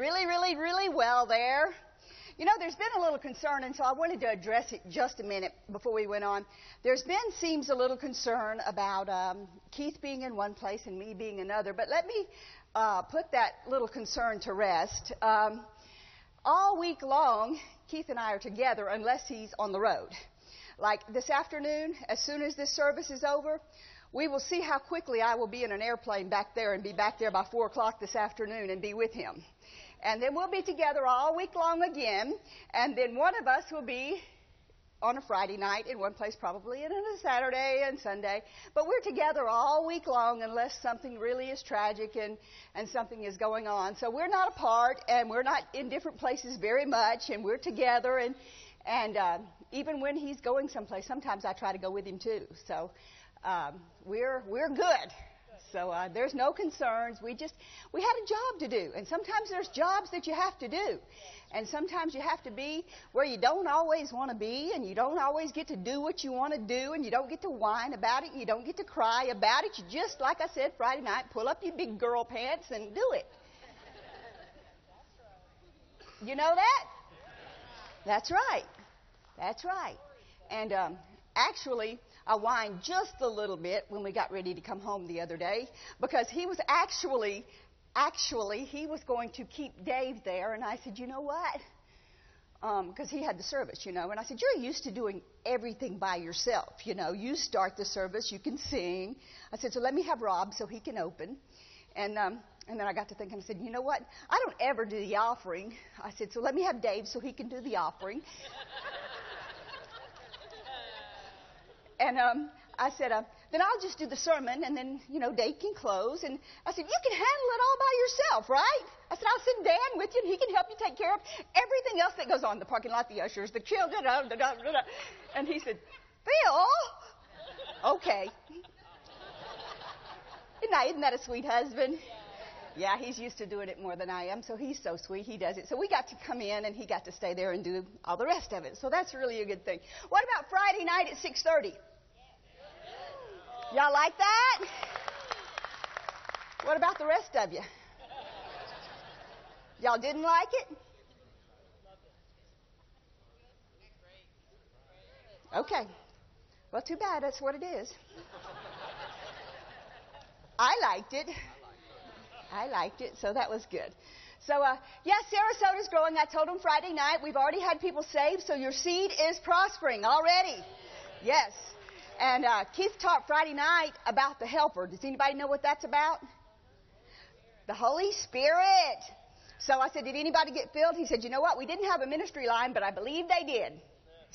really, really, really well there. You know, there's been a little concern, and so I wanted to address it just a minute before we went on. There's been, seems, a little concern about um, Keith being in one place and me being another, but let me uh, put that little concern to rest. Um, all week long, Keith and I are together unless he's on the road. Like this afternoon, as soon as this service is over, we will see how quickly I will be in an airplane back there and be back there by 4 o'clock this afternoon and be with him. And then we'll be together all week long again. And then one of us will be on a Friday night in one place probably and on a Saturday and Sunday. But we're together all week long unless something really is tragic and, and something is going on. So we're not apart and we're not in different places very much and we're together and, and, uh, even when he's going someplace, sometimes I try to go with him too. So, um, we're, we're good. So uh, there's no concerns. We just we had a job to do, and sometimes there's jobs that you have to do, and sometimes you have to be where you don't always want to be, and you don't always get to do what you want to do, and you don't get to whine about it, you don't get to cry about it. You just, like I said Friday night, pull up your big girl pants and do it. You know that? That's right. That's right. And um, actually, I whined just a little bit when we got ready to come home the other day because he was actually, actually, he was going to keep Dave there. And I said, you know what? Because um, he had the service, you know. And I said, you're used to doing everything by yourself, you know. You start the service, you can sing. I said, so let me have Rob so he can open. And um, and then I got to thinking, I said, you know what? I don't ever do the offering. I said, so let me have Dave so he can do the offering. And um, I said, uh, then I'll just do the sermon, and then, you know, Dave can close. And I said, you can handle it all by yourself, right? I said, I'll send Dan with you, and he can help you take care of everything else that goes on the parking lot, the ushers, the children. Da, da, da, da. And he said, Phil, okay. Isn't that a sweet husband? Yeah, he's used to doing it more than I am, so he's so sweet. He does it. So we got to come in, and he got to stay there and do all the rest of it. So that's really a good thing. What about Friday night at 6:30? Y'all like that? What about the rest of you? Y'all didn't like it? Okay. Well, too bad. That's what it is. I liked it. I liked it, so that was good. So, uh, yes, Sarasota's growing. I told them Friday night. We've already had people saved, so your seed is prospering already. Yes. And uh, Keith taught Friday night about the helper. Does anybody know what that's about? The Holy Spirit. So I said, Did anybody get filled? He said, You know what? We didn't have a ministry line, but I believe they did.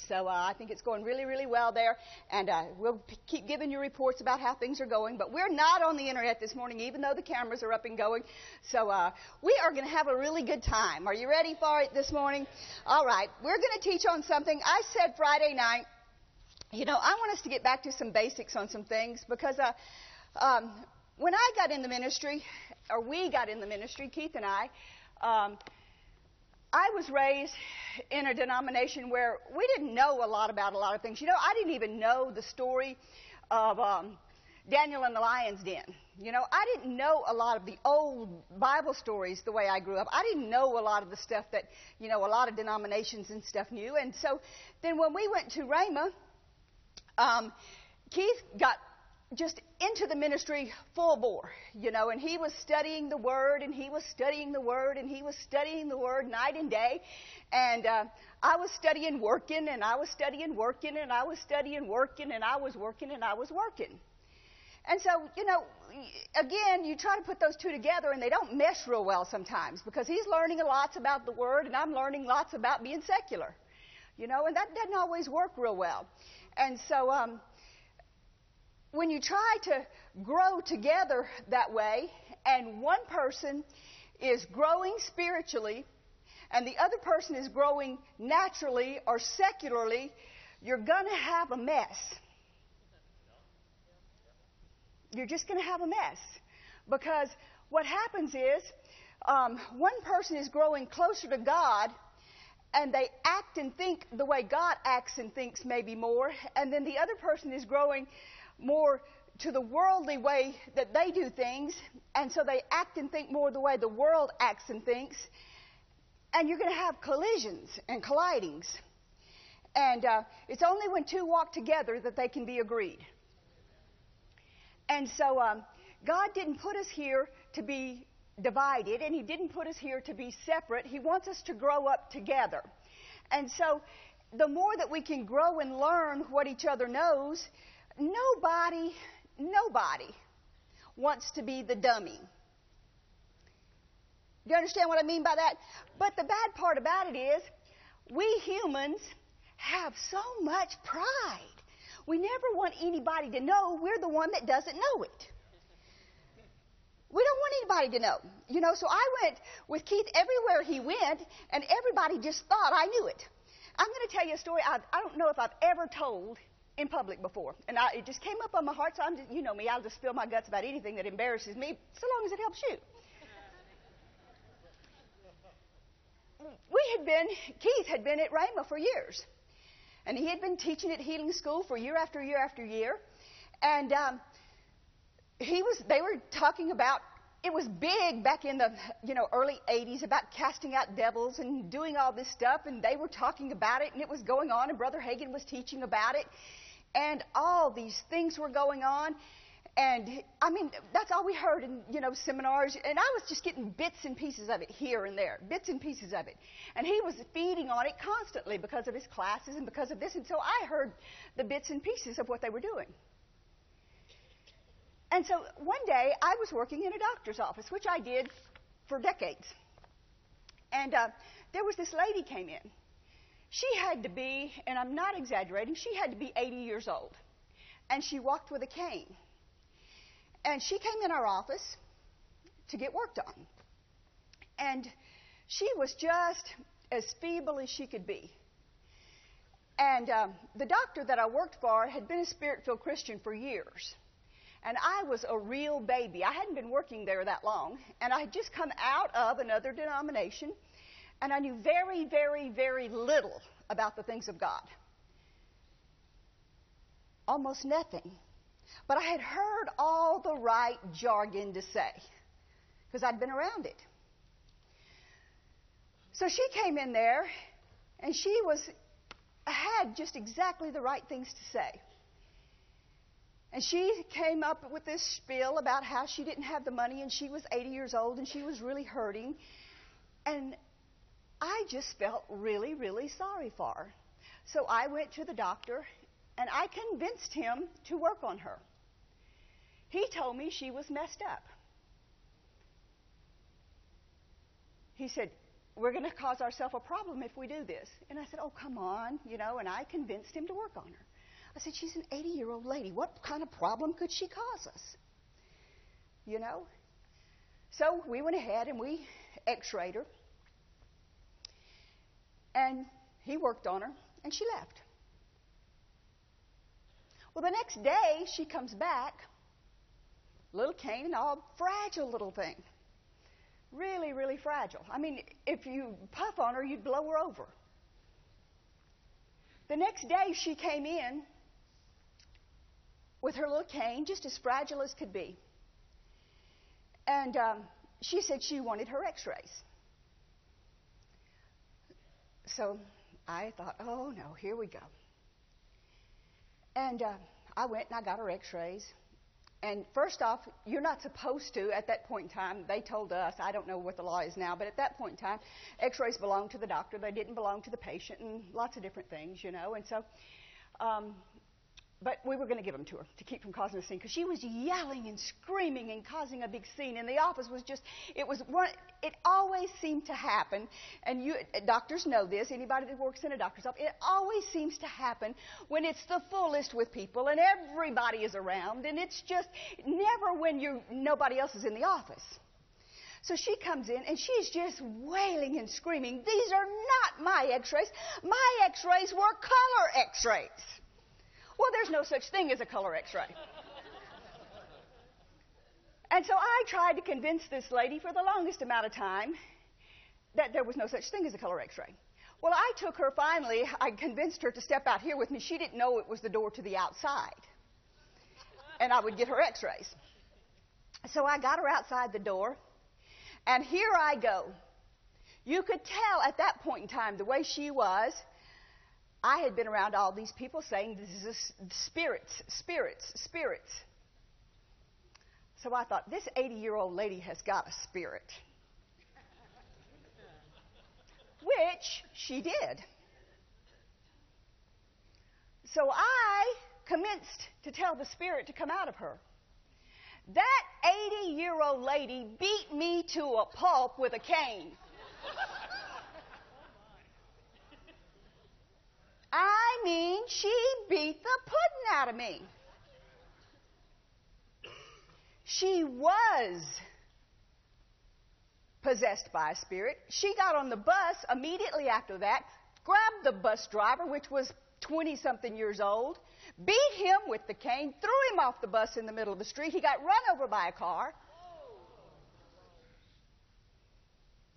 So uh, I think it's going really, really well there. And uh, we'll p- keep giving you reports about how things are going. But we're not on the internet this morning, even though the cameras are up and going. So uh, we are going to have a really good time. Are you ready for it this morning? All right. We're going to teach on something. I said Friday night you know, I want us to get back to some basics on some things because uh, um, when I got in the ministry, or we got in the ministry, Keith and I, um, I was raised in a denomination where we didn't know a lot about a lot of things. You know, I didn't even know the story of um, Daniel and the lion's den. You know, I didn't know a lot of the old Bible stories the way I grew up. I didn't know a lot of the stuff that, you know, a lot of denominations and stuff knew. And so then when we went to Rhema, um, Keith got just into the ministry full bore, you know, and he was studying the Word, and he was studying the Word, and he was studying the Word night and day. And uh, I was studying working, and I was studying working, and I was studying working, and I was working, and I was working. And so, you know, again, you try to put those two together, and they don't mesh real well sometimes because he's learning lots about the Word, and I'm learning lots about being secular, you know, and that doesn't always work real well. And so, um, when you try to grow together that way, and one person is growing spiritually, and the other person is growing naturally or secularly, you're going to have a mess. You're just going to have a mess. Because what happens is, um, one person is growing closer to God and they act and think the way God acts and thinks maybe more, and then the other person is growing more to the worldly way that they do things, and so they act and think more the way the world acts and thinks, and you're going to have collisions and collidings. And uh, it's only when two walk together that they can be agreed. And so um, God didn't put us here to be divided, and He didn't put us here to be separate. He wants us to grow up together. And so the more that we can grow and learn what each other knows, nobody, nobody wants to be the dummy. Do you understand what I mean by that? But the bad part about it is, we humans have so much pride. We never want anybody to know we're the one that doesn't know it. We don't want anybody to know. You know, so I went with Keith everywhere he went, and everybody just thought I knew it. I'm going to tell you a story I, I don't know if I've ever told in public before. And I, it just came up on my heart, so I'm just, you know me, I'll just spill my guts about anything that embarrasses me, so long as it helps you. We had been, Keith had been at Rhema for years. And he had been teaching at healing school for year after year after year. And um, he was, they were talking about, it was big back in the, you know, early 80s about casting out devils and doing all this stuff. And they were talking about it and it was going on and Brother Hagin was teaching about it. And all these things were going on. And I mean, that's all we heard in, you know, seminars. And I was just getting bits and pieces of it here and there, bits and pieces of it. And he was feeding on it constantly because of his classes and because of this. And so I heard the bits and pieces of what they were doing. And so one day I was working in a doctor's office, which I did for decades. And uh, there was this lady came in. She had to be, and I'm not exaggerating, she had to be 80 years old. And she walked with a cane. And she came in our office to get worked on. And she was just as feeble as she could be. And um, the doctor that I worked for had been a spirit filled Christian for years. And I was a real baby. I hadn't been working there that long. And I had just come out of another denomination. And I knew very, very, very little about the things of God. Almost nothing. But I had heard all the right jargon to say because I'd been around it. So she came in there and she was had just exactly the right things to say. And she came up with this spiel about how she didn't have the money and she was 80 years old and she was really hurting. And I just felt really, really sorry for her. So I went to the doctor and I convinced him to work on her. He told me she was messed up. He said, We're going to cause ourselves a problem if we do this. And I said, Oh, come on, you know, and I convinced him to work on her. I said, She's an 80 year old lady. What kind of problem could she cause us? You know? So we went ahead and we x rayed her. And he worked on her, and she left. Well, the next day, she comes back, little cane and all, fragile little thing. Really, really fragile. I mean, if you puff on her, you'd blow her over. The next day, she came in with her little cane, just as fragile as could be. And um, she said she wanted her x rays. So I thought, oh no, here we go. And uh, I went and I got her x rays. And first off, you're not supposed to, at that point in time, they told us, I don't know what the law is now, but at that point in time, x rays belonged to the doctor. They didn't belong to the patient, and lots of different things, you know. And so um, but we were going to give them to her to keep from causing a scene because she was yelling and screaming and causing a big scene. And the office was just, it was one, it always seemed to happen. And you, doctors know this, anybody that works in a doctor's office, it always seems to happen when it's the fullest with people and everybody is around. And it's just never when you, nobody else is in the office. So she comes in and she's just wailing and screaming, These are not my x rays. My x rays were color x rays. Well, there's no such thing as a color x ray. and so I tried to convince this lady for the longest amount of time that there was no such thing as a color x ray. Well, I took her finally, I convinced her to step out here with me. She didn't know it was the door to the outside. And I would get her x rays. So I got her outside the door, and here I go You could tell at that point in time the way she was. I had been around all these people saying, This is spirits, spirits, spirits. So I thought, this 80 year old lady has got a spirit. Which she did. So I commenced to tell the spirit to come out of her. That 80 year old lady beat me to a pulp with a cane. I mean, she beat the pudding out of me. She was possessed by a spirit. She got on the bus immediately after that, grabbed the bus driver, which was 20 something years old, beat him with the cane, threw him off the bus in the middle of the street. He got run over by a car.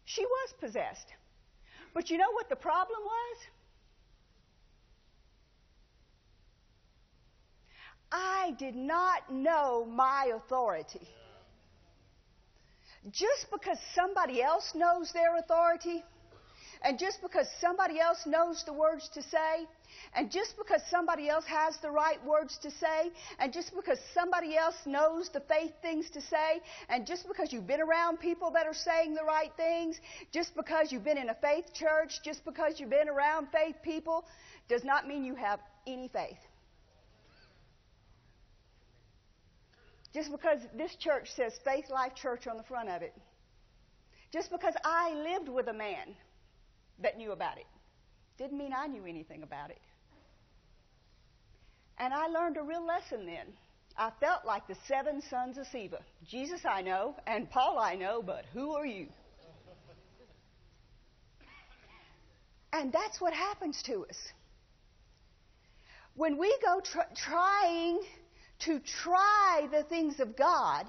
She was possessed. But you know what the problem was? I did not know my authority. Just because somebody else knows their authority, and just because somebody else knows the words to say, and just because somebody else has the right words to say, and just because somebody else knows the faith things to say, and just because you've been around people that are saying the right things, just because you've been in a faith church, just because you've been around faith people, does not mean you have any faith. Just because this church says Faith Life Church on the front of it. Just because I lived with a man that knew about it didn't mean I knew anything about it. And I learned a real lesson then. I felt like the seven sons of Sceva. Jesus I know, and Paul I know, but who are you? And that's what happens to us. When we go tr- trying to try the things of God,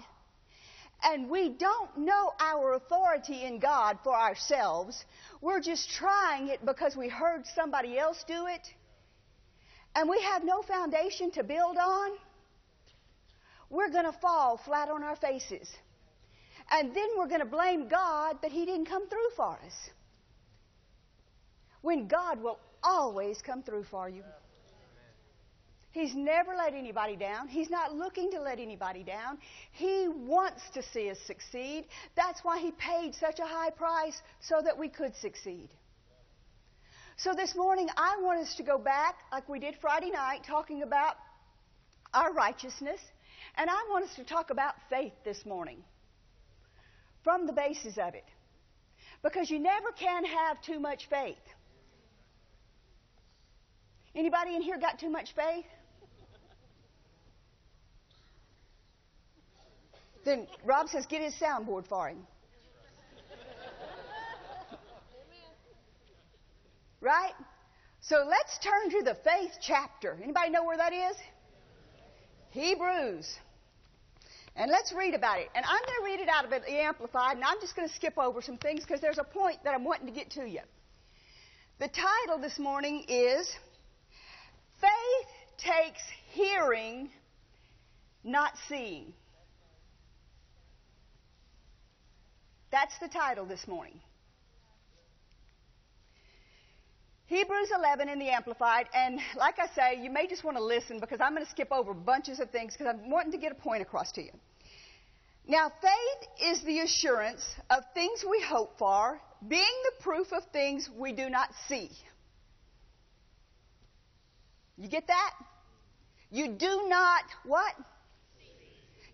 and we don't know our authority in God for ourselves, we're just trying it because we heard somebody else do it, and we have no foundation to build on, we're going to fall flat on our faces. And then we're going to blame God that He didn't come through for us. When God will always come through for you. He's never let anybody down. He's not looking to let anybody down. He wants to see us succeed. That's why He paid such a high price so that we could succeed. So this morning, I want us to go back, like we did Friday night, talking about our righteousness. And I want us to talk about faith this morning from the basis of it. Because you never can have too much faith. Anybody in here got too much faith? Then Rob says, get his soundboard for him. Right? So let's turn to the faith chapter. Anybody know where that is? Hebrews. And let's read about it. And I'm going to read it out of the Amplified, and I'm just going to skip over some things because there's a point that I'm wanting to get to you. The title this morning is Faith Takes Hearing, Not Seeing. That's the title this morning. Hebrews 11 in the Amplified, and like I say, you may just want to listen because I'm going to skip over bunches of things because I'm wanting to get a point across to you. Now, faith is the assurance of things we hope for, being the proof of things we do not see. You get that? You do not what?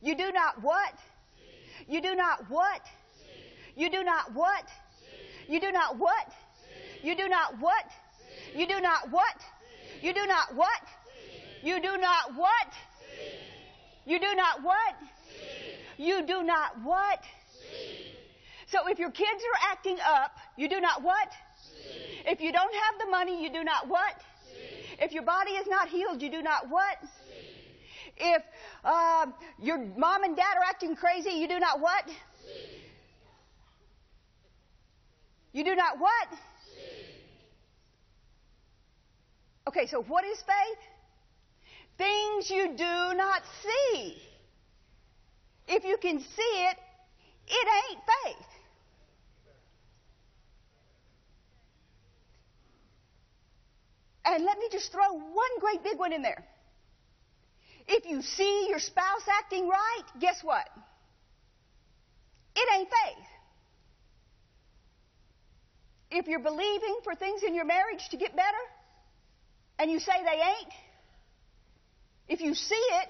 You do not what? You do not what? You do not what? You do not what? You do not what? You do not what? You do not what? You do not what? You do not what? You do not what? So if your kids are acting up, you do not what? If you don't have the money, you do not what? If your body is not healed, you do not what? If uh, your mom and dad are acting crazy, you do not what? You do not what? See. Okay, so what is faith? Things you do not see. If you can see it, it ain't faith. And let me just throw one great big one in there. If you see your spouse acting right, guess what? It ain't faith. If you're believing for things in your marriage to get better, and you say they ain't, if you see it,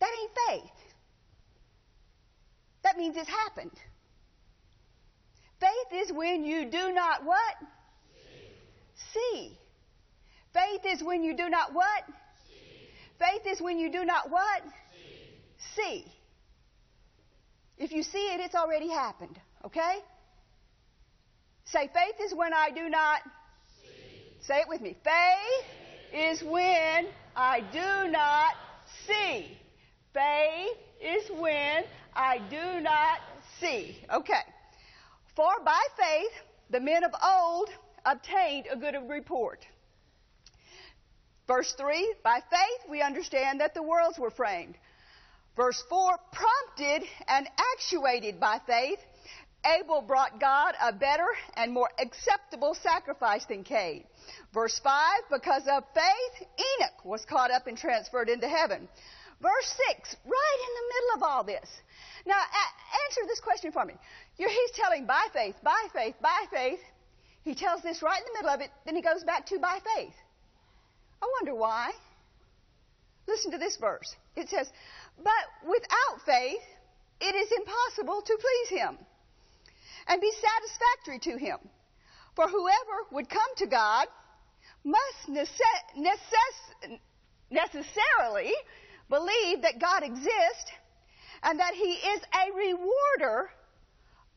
that ain't faith. That means it's happened. Faith is when you do not what? See. Faith is when you do not what? See. Faith is when you do not what? See. see. If you see it, it's already happened. Okay? Say, faith is when I do not. See. Say it with me. Faith is when I do not see. Faith is when I do not see. Okay. For by faith the men of old obtained a good report. Verse 3 By faith we understand that the worlds were framed. Verse 4 Prompted and actuated by faith, Abel brought God a better and more acceptable sacrifice than Cain. Verse 5 Because of faith, Enoch was caught up and transferred into heaven. Verse 6, right in the middle of all this. Now, a- answer this question for me. You're, he's telling by faith, by faith, by faith. He tells this right in the middle of it, then he goes back to by faith. I wonder why. Listen to this verse. It says, But without faith, it is impossible to please him and be satisfactory to him. For whoever would come to God must necess- necess- necessarily believe that God exists and that He is a rewarder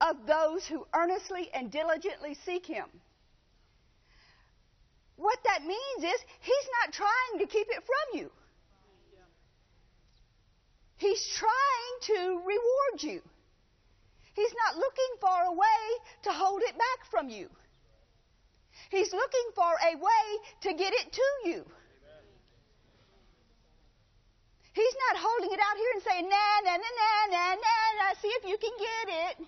of those who earnestly and diligently seek Him. What that means is He's not trying to keep it from you. He's trying to reward you. He's not looking for a way to hold it back from you. He's looking for a way to get it to you. He's not holding it out here and saying, nah, nah, nah, nah, nah, nah, nah, see if you can get it.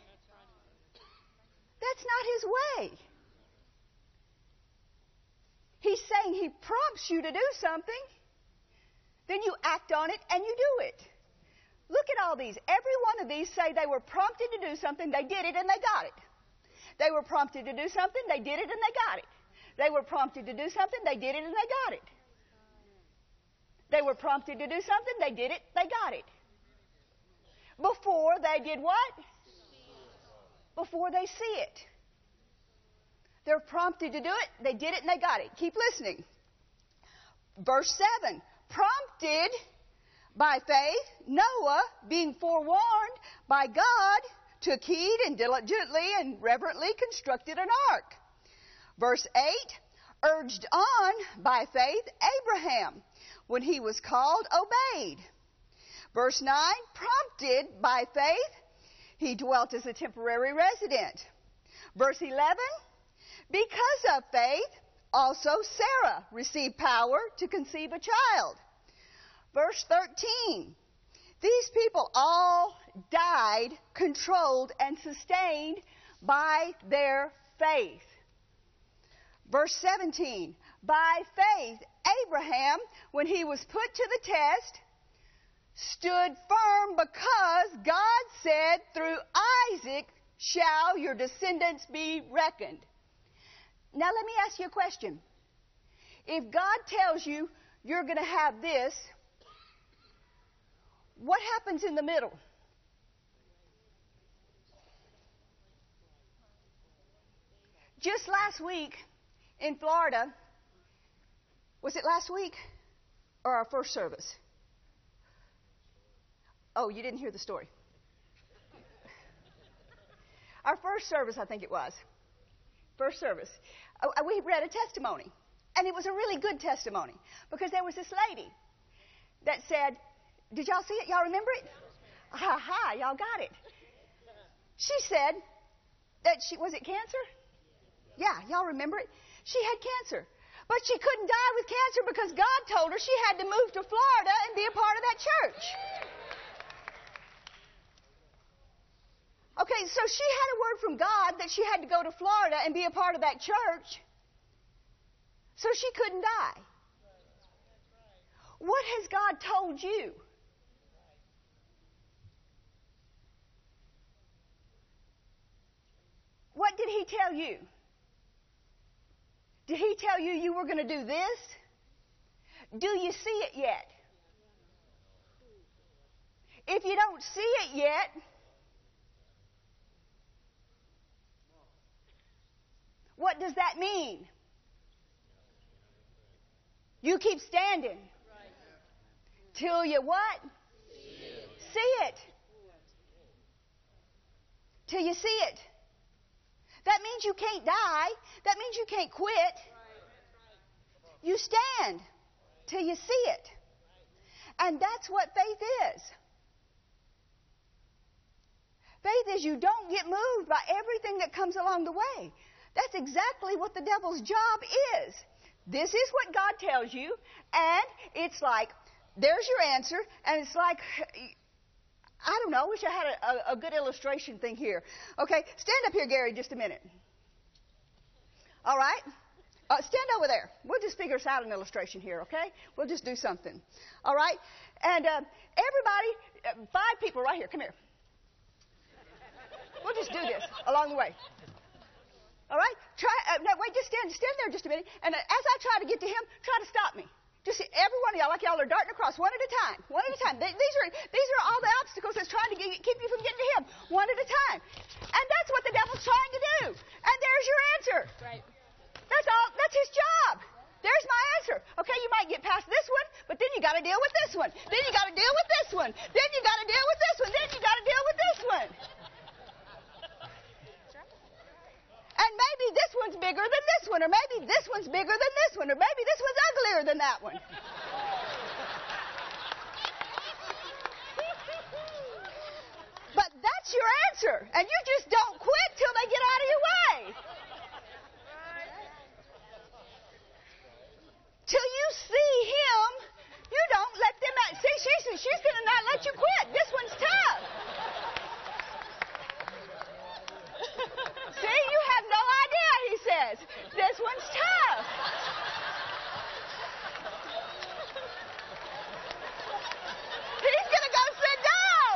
That's not his way. He's saying he prompts you to do something, then you act on it and you do it. Look at all these. Every one of these say they were prompted to do something, they did it, and they got it. They were prompted to do something, they did it, and they got it. They were prompted to do something, they did it, and they got it. They were prompted to do something, they did it, they got it. Before they did what? Before they see it. They're prompted to do it, they did it, and they got it. Keep listening. Verse 7 Prompted by faith, Noah, being forewarned by God, took heed and diligently and reverently constructed an ark. Verse 8 Urged on by faith, Abraham when he was called, obeyed. Verse 9, prompted by faith, he dwelt as a temporary resident. Verse 11, because of faith, also Sarah received power to conceive a child. Verse 13, these people all died controlled and sustained by their faith. Verse 17, by faith, Abraham, when he was put to the test, stood firm because God said, through Isaac shall your descendants be reckoned. Now, let me ask you a question. If God tells you you're going to have this, what happens in the middle? Just last week in Florida, was it last week or our first service? Oh, you didn't hear the story. our first service, I think it was. First service. Uh, uh, we read a testimony. And it was a really good testimony because there was this lady that said, Did y'all see it? Y'all remember it? Ha ha, y'all got it. She said that she, was it cancer? Yeah, y'all remember it? She had cancer. But she couldn't die with cancer because God told her she had to move to Florida and be a part of that church. Okay, so she had a word from God that she had to go to Florida and be a part of that church. So she couldn't die. What has God told you? What did He tell you? Did He tell you you were going to do this? Do you see it yet? If you don't see it yet, what does that mean? You keep standing till you what? See it. Till you see it. That means you can't die. That means you can't quit. You stand till you see it. And that's what faith is. Faith is you don't get moved by everything that comes along the way. That's exactly what the devil's job is. This is what God tells you, and it's like, there's your answer, and it's like, I don't know, I wish I had a, a, a good illustration thing here. Okay, stand up here, Gary, just a minute. All right? Uh, stand over there. We'll just figure us out an illustration here, okay? We'll just do something. All right? And uh, everybody, uh, five people right here, come here. We'll just do this along the way. All right? Try. Uh, no, wait. Just stand. Stand there just a minute. And uh, as I try to get to him, try to stop me. Just see every one of y'all, like y'all are darting across one at a time. One at a time. These are these are all the obstacles that's trying to get, keep you from getting to him. One at a time. And that's what the devil's trying to do. And there's your answer. Right. That's all. That's his job. There's my answer. Okay, you might get past this one, but then you got to deal with this one. Then you got to deal with this one. Then you got to deal with this one. Then you got to deal with this one. And maybe this one's bigger than this one, or maybe this one's bigger than this one, or maybe this one's uglier than that one. but that's your answer, and you just don't quit till they get out of your way. Till you see him, you don't let them out. See, she's, she's going to not let you quit. This one's tough. See, you have no idea, he says. This one's tough. He's going to go sit down.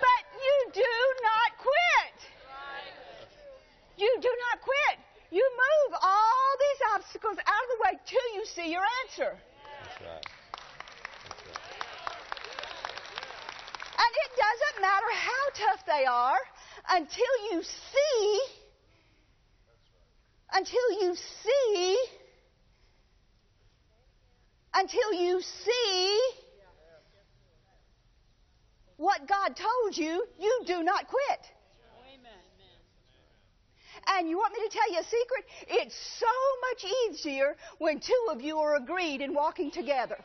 But you do not quit. You do not quit. You move all these obstacles out of the way till you see your answer. That's right. And it doesn't matter how tough they are until you see, until you see, until you see what God told you, you do not quit. And you want me to tell you a secret? It's so much easier when two of you are agreed in walking together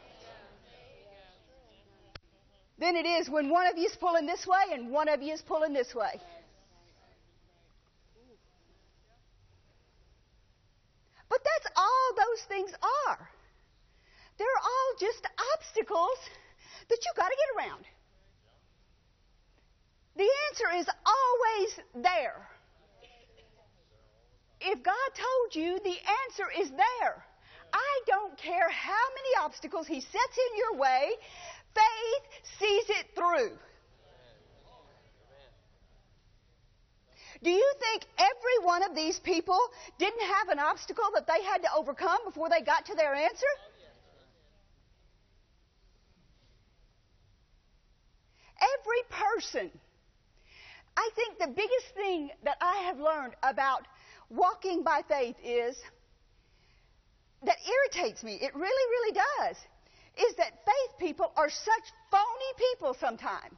than it is when one of you is pulling this way and one of you is pulling this way. But that's all those things are. They're all just obstacles that you've got to get around. The answer is always there. If God told you, the answer is there. I don't care how many obstacles He sets in your way, faith sees it through. Do you think every one of these people didn't have an obstacle that they had to overcome before they got to their answer? Every person. I think the biggest thing that I have learned about walking by faith is that irritates me. It really, really does. Is that faith people are such phony people sometimes.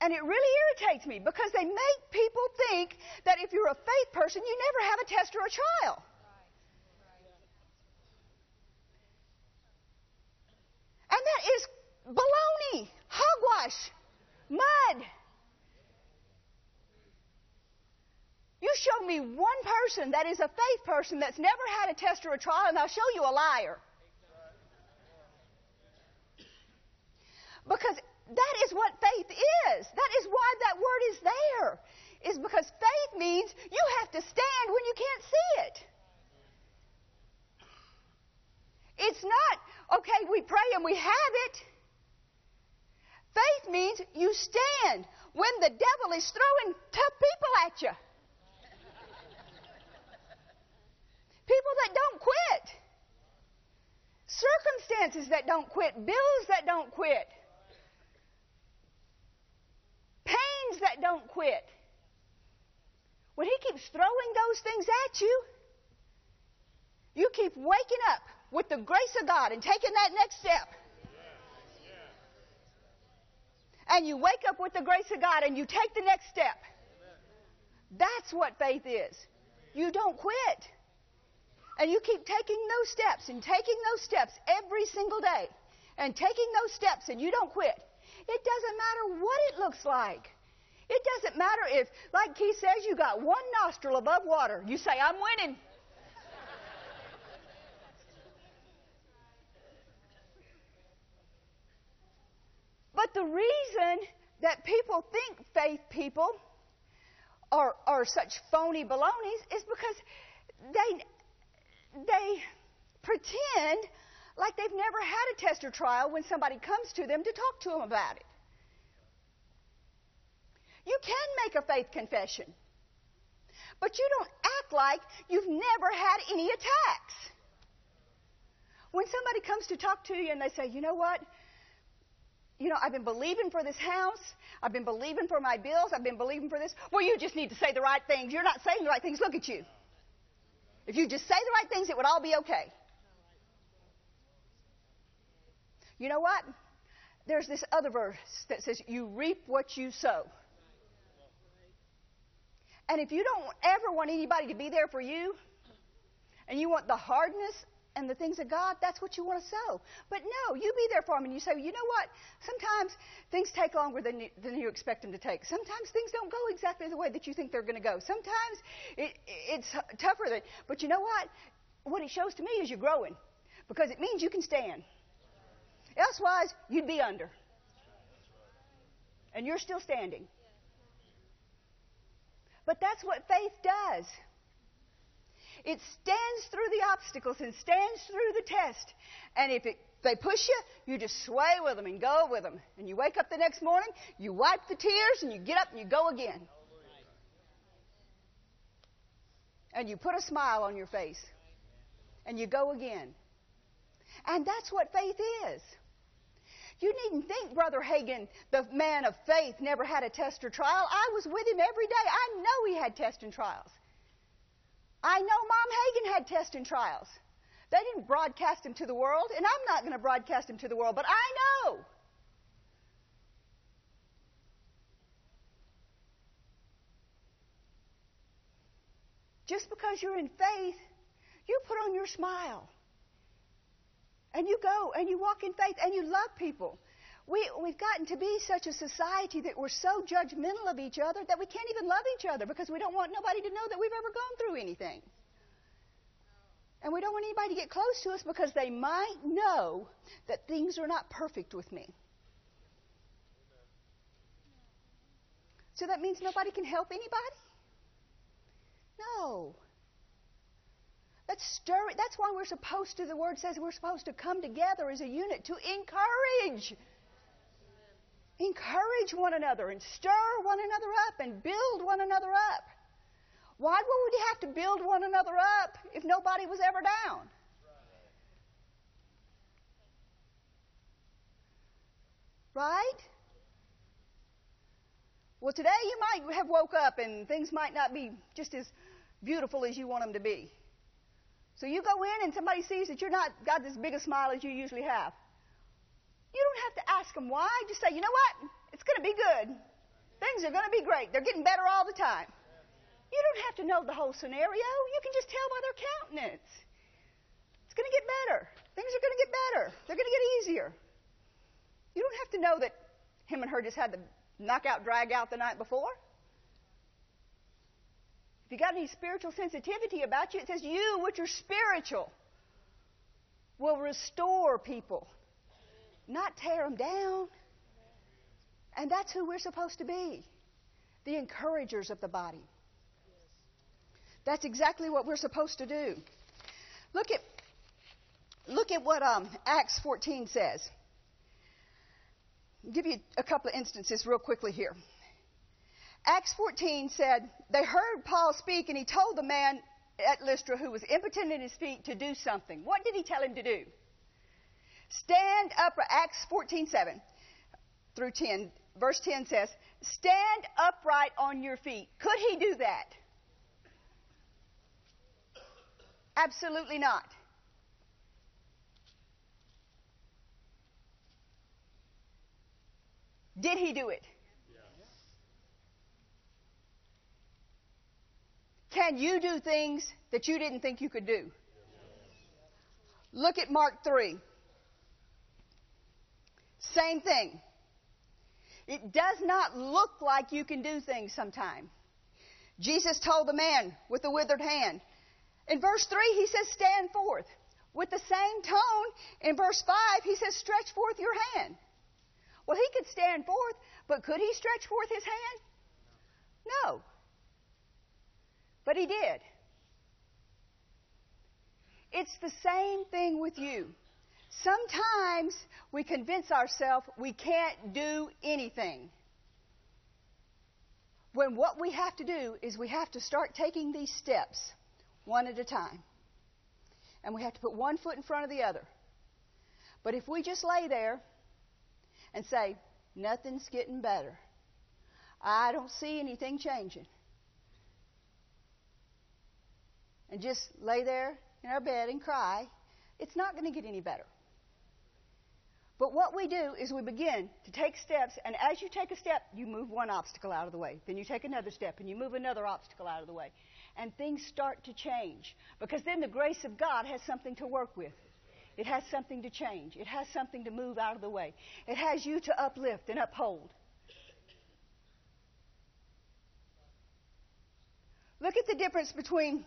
And it really irritates me because they make people think that if you're a faith person, you never have a test or a trial. And that is baloney, hogwash, mud. You show me one person that is a faith person that's never had a test or a trial, and I'll show you a liar. Because that is what faith is. That is why that word is there. Is because Faith means you have to stand when you can't see it. It's not, okay, we pray and we have it. Faith means you stand when the devil is throwing tough people at you. People that don't quit. Circumstances that don't quit. Bills that don't quit. Pains that don't quit. When he keeps throwing those things at you, you keep waking up with the grace of God and taking that next step. And you wake up with the grace of God and you take the next step. That's what faith is. You don't quit. And you keep taking those steps and taking those steps every single day and taking those steps and you don't quit. It doesn't matter what it looks like. It doesn't matter if, like Keith says, you got one nostril above water. You say, I'm winning. But the reason that people think faith people are, are such phony balonies is because they, they pretend like they've never had a test or trial when somebody comes to them to talk to them about it. You can make a faith confession, but you don't act like you've never had any attacks. When somebody comes to talk to you and they say, you know what? you know, I've been believing for this house. I've been believing for my bills. I've been believing for this. Well, you just need to say the right things. You're not saying the right things. Look at you. If you just say the right things, it would all be okay. You know what? There's this other verse that says, You reap what you sow. And if you don't ever want anybody to be there for you, and you want the hardness and the things of God, that's what you want to sow. But no, you be there for them and you say, you know what? Sometimes things take longer than you, than you expect them to take. Sometimes things don't go exactly the way that you think they're going to go. Sometimes it, it's tougher than, but you know what? What it shows to me is you're growing because it means you can stand. Elsewise, you'd be under. And you're still standing. But that's what faith does. It stands through the obstacles and stands through the test. And if it, they push you, you just sway with them and go with them. And you wake up the next morning, you wipe the tears, and you get up and you go again. And you put a smile on your face. And you go again. And that's what faith is. You needn't think Brother Hagin, the man of faith, never had a test or trial. I was with him every day. I know he had tests and trials. I know Mom Hagin had tests and trials. They didn't broadcast him to the world, and I'm not going to broadcast him to the world, but I know. Just because you're in faith, you put on your smile. And you go and you walk in faith and you love people. We, we've gotten to be such a society that we're so judgmental of each other that we can't even love each other because we don't want nobody to know that we've ever gone through anything. And we don't want anybody to get close to us because they might know that things are not perfect with me. So that means nobody can help anybody? No. Let's stir it. That's why we're supposed to, the word says we're supposed to come together as a unit to encourage encourage one another and stir one another up and build one another up. Why would we have to build one another up if nobody was ever down? Right? Well, today you might have woke up and things might not be just as beautiful as you want them to be. So you go in and somebody sees that you're not got as big a smile as you usually have. You don't have to ask them why. Just say, you know what? It's going to be good. Things are going to be great. They're getting better all the time. You don't have to know the whole scenario. You can just tell by their countenance. It's going to get better. Things are going to get better. They're going to get easier. You don't have to know that him and her just had the knockout drag out the night before. If you got any spiritual sensitivity about you, it says you, which are spiritual, will restore people not tear them down. And that's who we're supposed to be the encouragers of the body. That's exactly what we're supposed to do. Look at, look at what um, Acts 14 says. I'll give you a couple of instances real quickly here. Acts 14 said, They heard Paul speak, and he told the man at Lystra who was impotent in his feet to do something. What did he tell him to do? Stand up, Acts 14 7 through 10. Verse 10 says, Stand upright on your feet. Could he do that? Absolutely not. Did he do it? Can you do things that you didn't think you could do? Look at Mark 3. Same thing. It does not look like you can do things sometimes. Jesus told the man with the withered hand. In verse 3, he says, Stand forth. With the same tone, in verse 5, he says, Stretch forth your hand. Well, he could stand forth, but could he stretch forth his hand? No. But he did. It's the same thing with you. Sometimes we convince ourselves we can't do anything. When what we have to do is we have to start taking these steps one at a time. And we have to put one foot in front of the other. But if we just lay there and say, nothing's getting better, I don't see anything changing, and just lay there in our bed and cry, it's not going to get any better. But what we do is we begin to take steps, and as you take a step, you move one obstacle out of the way. Then you take another step, and you move another obstacle out of the way. And things start to change. Because then the grace of God has something to work with. It has something to change. It has something to move out of the way. It has you to uplift and uphold. Look at the difference between,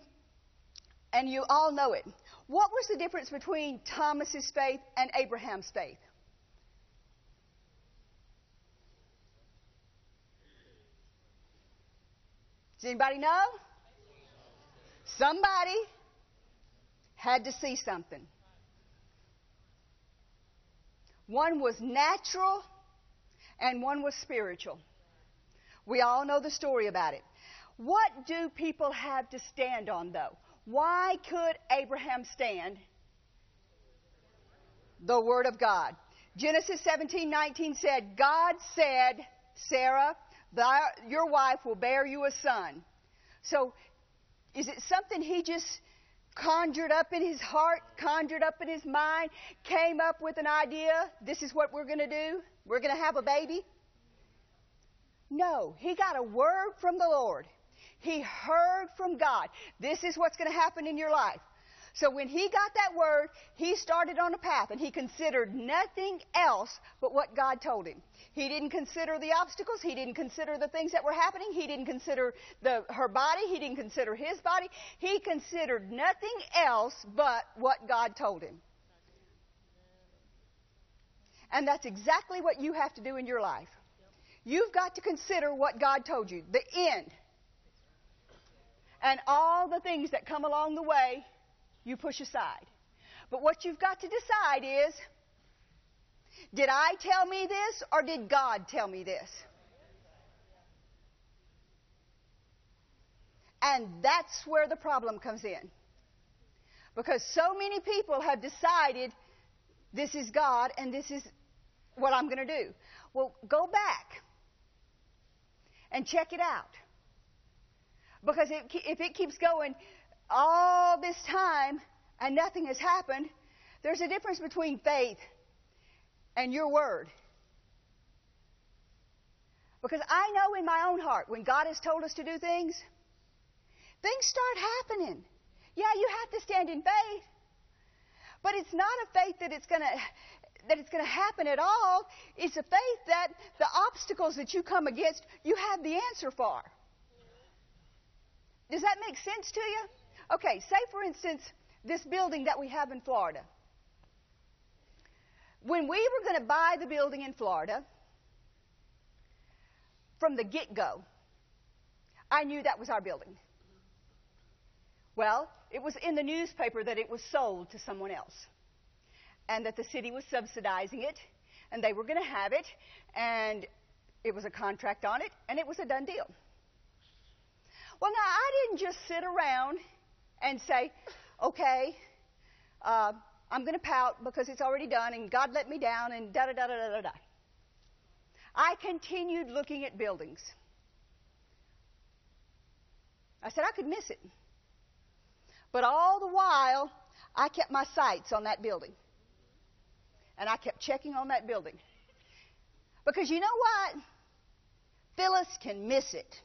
and you all know it. What was the difference between Thomas's faith and Abraham's faith? Does anybody know? Somebody had to see something. One was natural and one was spiritual. We all know the story about it. What do people have to stand on, though? Why could Abraham stand? The Word of God. Genesis 17 19 said, God said, Sarah, your wife will bear you a son. So, is it something he just conjured up in his heart, conjured up in his mind, came up with an idea? This is what we're going to do? We're going to have a baby? No, he got a word from the Lord. He heard from God. This is what's going to happen in your life. So when he got that word, he started on a path and he considered nothing else but what God told him. He didn't consider the obstacles. He didn't consider the things that were happening. He didn't consider the, her body. He didn't consider his body. He considered nothing else but what God told him. And that's exactly what you have to do in your life. You've got to consider what God told you, the end. And all the things that come along the way you push aside. But what you've got to decide is did I tell me this or did God tell me this? And that's where the problem comes in. Because so many people have decided this is God and this is what I'm going to do. Well, go back and check it out. Because if it keeps going, all this time and nothing has happened, there's a difference between faith and your word. Because I know in my own heart, when God has told us to do things, things start happening. Yeah, you have to stand in faith. But it's not a faith that it's going to that it's going to happen at all. It's a faith that the obstacles that you come against, you have the answer for. Does that make sense to you? Okay, say for instance, this building that we have in Florida. When we were going to buy the building in Florida, from the get go, I knew that was our building. Well, it was in the newspaper that it was sold to someone else and that the city was subsidizing it and they were going to have it and it was a contract on it and it was a done deal. Well, now I didn't just sit around and say, okay, uh, I'm going to pout because it's already done and God let me down and da da da da da da. I continued looking at buildings. I said I could miss it. But all the while, I kept my sights on that building. And I kept checking on that building. Because you know what? Phyllis can miss it.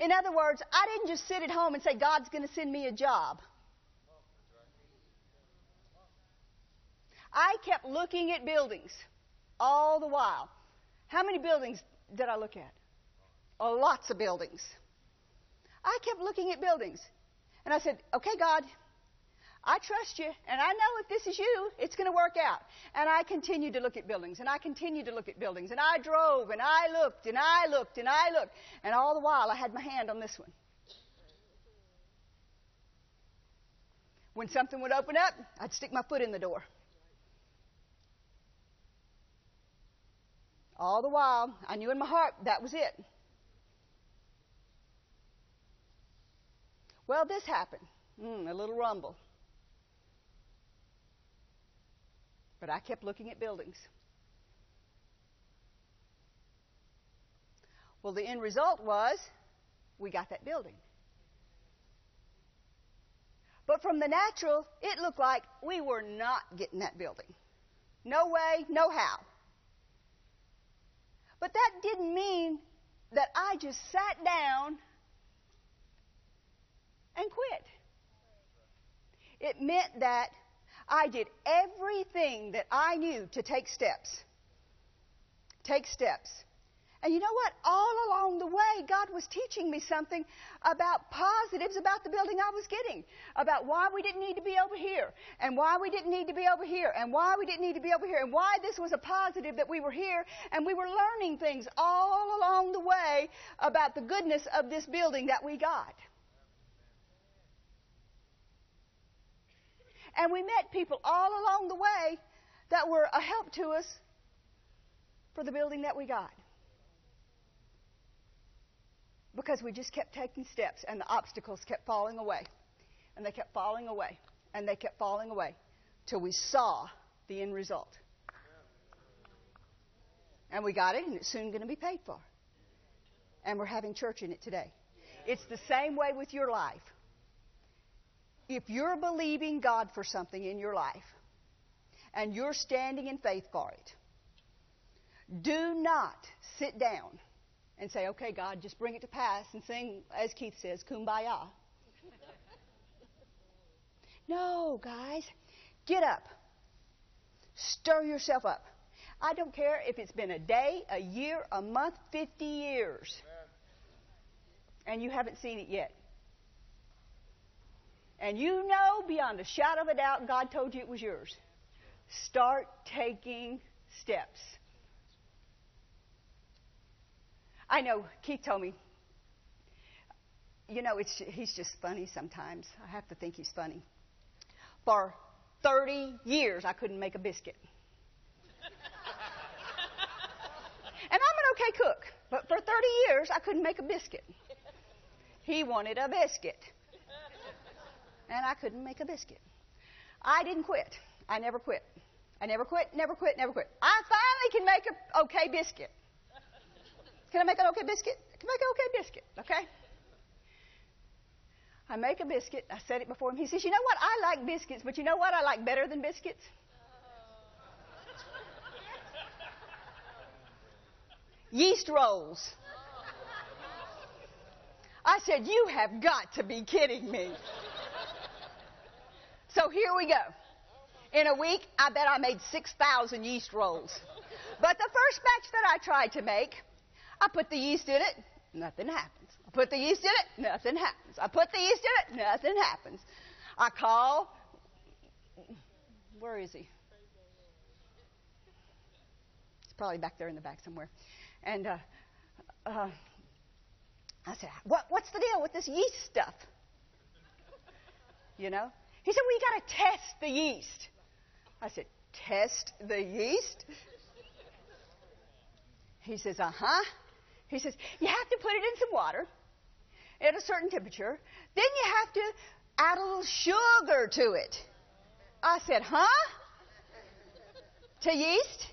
In other words, I didn't just sit at home and say, God's going to send me a job. I kept looking at buildings all the while. How many buildings did I look at? Oh, lots of buildings. I kept looking at buildings. And I said, okay, God, I trust you, and I know if this is you, it's going to work out. And I continued to look at buildings, and I continued to look at buildings, and I drove, and I looked, and I looked, and I looked. And all the while, I had my hand on this one. When something would open up, I'd stick my foot in the door. All the while, I knew in my heart that was it. Well, this happened. Mm, a little rumble. But I kept looking at buildings. Well, the end result was we got that building. But from the natural, it looked like we were not getting that building. No way, no how. But that didn't mean that I just sat down and quit. It meant that I did everything that I knew to take steps. Take steps. And you know what? All along the way, God was teaching me something about positives about the building I was getting, about why we didn't need to be over here, and why we didn't need to be over here, and why we didn't need to be over here, and why this was a positive that we were here, and we were learning things all along the way about the goodness of this building that we got. And we met people all along the way that were a help to us for the building that we got. Because we just kept taking steps and the obstacles kept falling away. And they kept falling away. And they kept falling away till we saw the end result. And we got it, and it's soon going to be paid for. And we're having church in it today. It's the same way with your life if you're believing God for something in your life and you're standing in faith for it, do not sit down and say, okay, God, just bring it to pass and sing, as Keith says, kumbaya. no, guys, get up. Stir yourself up. I don't care if it's been a day, a year, a month, 50 years, and you haven't seen it yet and you know beyond a shadow of a doubt God told you it was yours, start taking steps. I know Keith told me, you know, it's, he's just funny sometimes. I have to think he's funny. For 30 years, I couldn't make a biscuit. and I'm an okay cook, but for 30 years, I couldn't make a biscuit. He wanted a biscuit and I couldn't make a biscuit. I didn't quit. I never quit. I never quit, never quit, never quit. I finally can make an okay biscuit. Can I make an okay biscuit? Can I can make an okay biscuit, okay? I make a biscuit. I set it before him. He says, You know what? I like biscuits, but you know what I like better than biscuits? Yeast rolls. I said, You have got to be kidding me. So here we go. In a week, I bet I made 6,000 yeast rolls. But the first batch that I tried to make, I put the yeast in it, nothing happens. I put the yeast in it, nothing happens. I put the yeast in it, nothing happens. I call, where is he? He's probably back there in the back somewhere. And uh, uh, I said, what, What's the deal with this yeast stuff? You know? He said, Well, you got to test the yeast. I said, Test the yeast? He says, Uh huh. He says, You have to put it in some water at a certain temperature. Then you have to add a little sugar to it. I said, Huh? To yeast?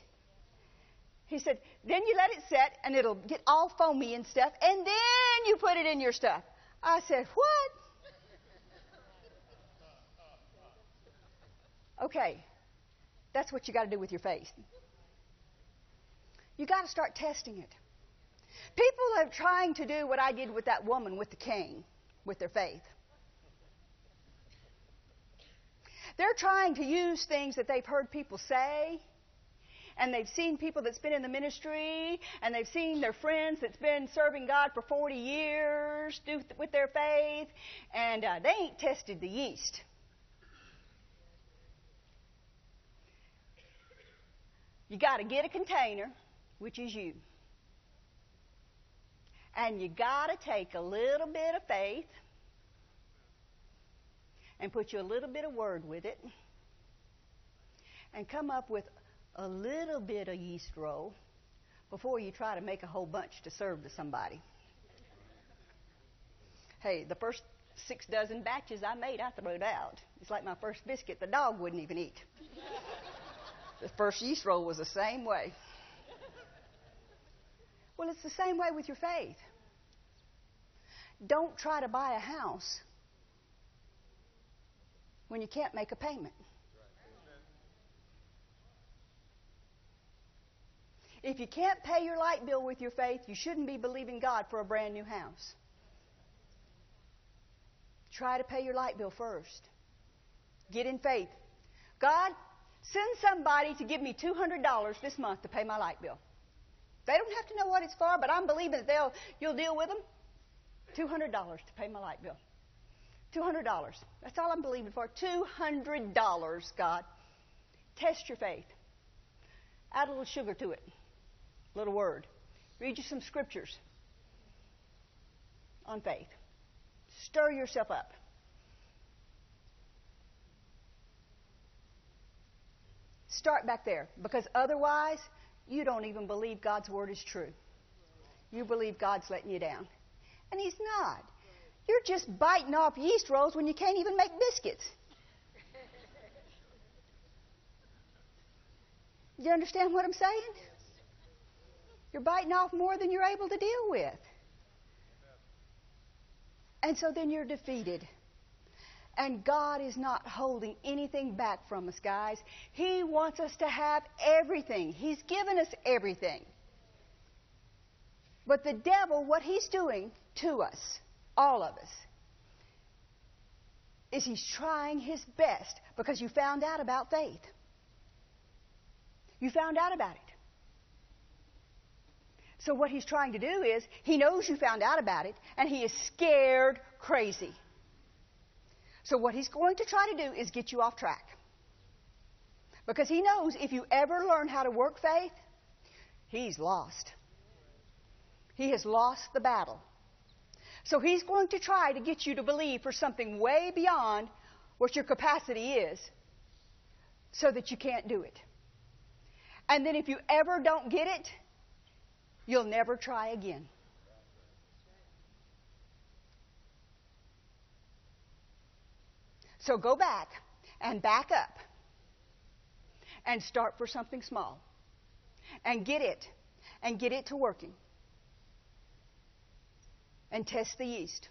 He said, Then you let it set and it'll get all foamy and stuff, and then you put it in your stuff. I said, What? Okay, that's what you got to do with your faith. You got to start testing it. People are trying to do what I did with that woman with the cane, with their faith. They're trying to use things that they've heard people say, and they've seen people that's been in the ministry, and they've seen their friends that's been serving God for 40 years do with their faith, and uh, they ain't tested the yeast. You got to get a container, which is you. And you got to take a little bit of faith and put you a little bit of word with it and come up with a little bit of yeast roll before you try to make a whole bunch to serve to somebody. Hey, the first six dozen batches I made, I threw it out. It's like my first biscuit the dog wouldn't even eat. The first yeast roll was the same way. Well, it's the same way with your faith. Don't try to buy a house when you can't make a payment. If you can't pay your light bill with your faith, you shouldn't be believing God for a brand new house. Try to pay your light bill first. Get in faith. God, Send somebody to give me $200 this month to pay my light bill. They don't have to know what it's for, but I'm believing that they'll, you'll deal with them. $200 to pay my light bill. $200. That's all I'm believing for. $200, God. Test your faith. Add a little sugar to it. A little word. Read you some scriptures on faith. Stir yourself up. Start back there because otherwise, you don't even believe God's word is true. You believe God's letting you down. And He's not. You're just biting off yeast rolls when you can't even make biscuits. You understand what I'm saying? You're biting off more than you're able to deal with. And so then you're defeated. And God is not holding anything back from us, guys. He wants us to have everything. He's given us everything. But the devil, what he's doing to us, all of us, is he's trying his best because you found out about faith. You found out about it. So, what he's trying to do is, he knows you found out about it, and he is scared crazy. So, what he's going to try to do is get you off track. Because he knows if you ever learn how to work faith, he's lost. He has lost the battle. So, he's going to try to get you to believe for something way beyond what your capacity is so that you can't do it. And then, if you ever don't get it, you'll never try again. So go back and back up and start for something small and get it and get it to working and test the yeast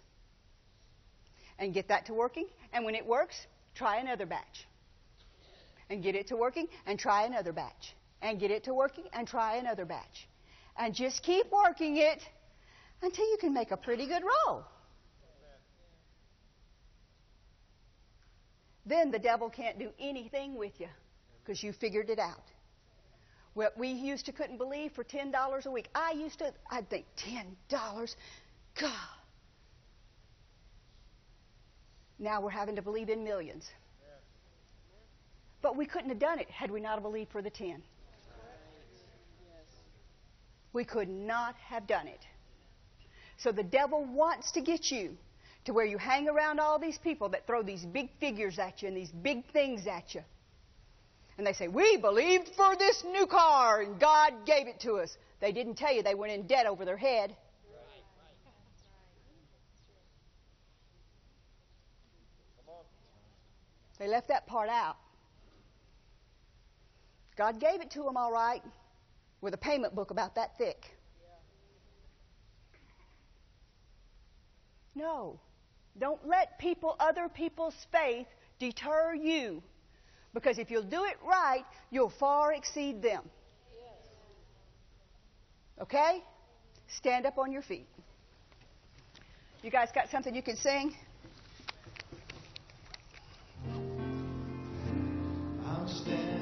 and get that to working. And when it works, try another batch and get it to working and try another batch and get it to working and try another batch. And just keep working it until you can make a pretty good roll. Then the devil can't do anything with you because you figured it out. What we used to couldn't believe for ten dollars a week. I used to I'd think ten dollars, God. Now we're having to believe in millions. But we couldn't have done it had we not believed for the ten. We could not have done it. So the devil wants to get you to where you hang around all these people that throw these big figures at you and these big things at you. And they say, We believed for this new car and God gave it to us. They didn't tell you they went in debt over their head. They left that part out. God gave it to them all right with a payment book about that thick. No. Don't let people, other people's faith deter you. Because if you'll do it right, you'll far exceed them. Okay? Stand up on your feet. You guys got something you can sing? I'll.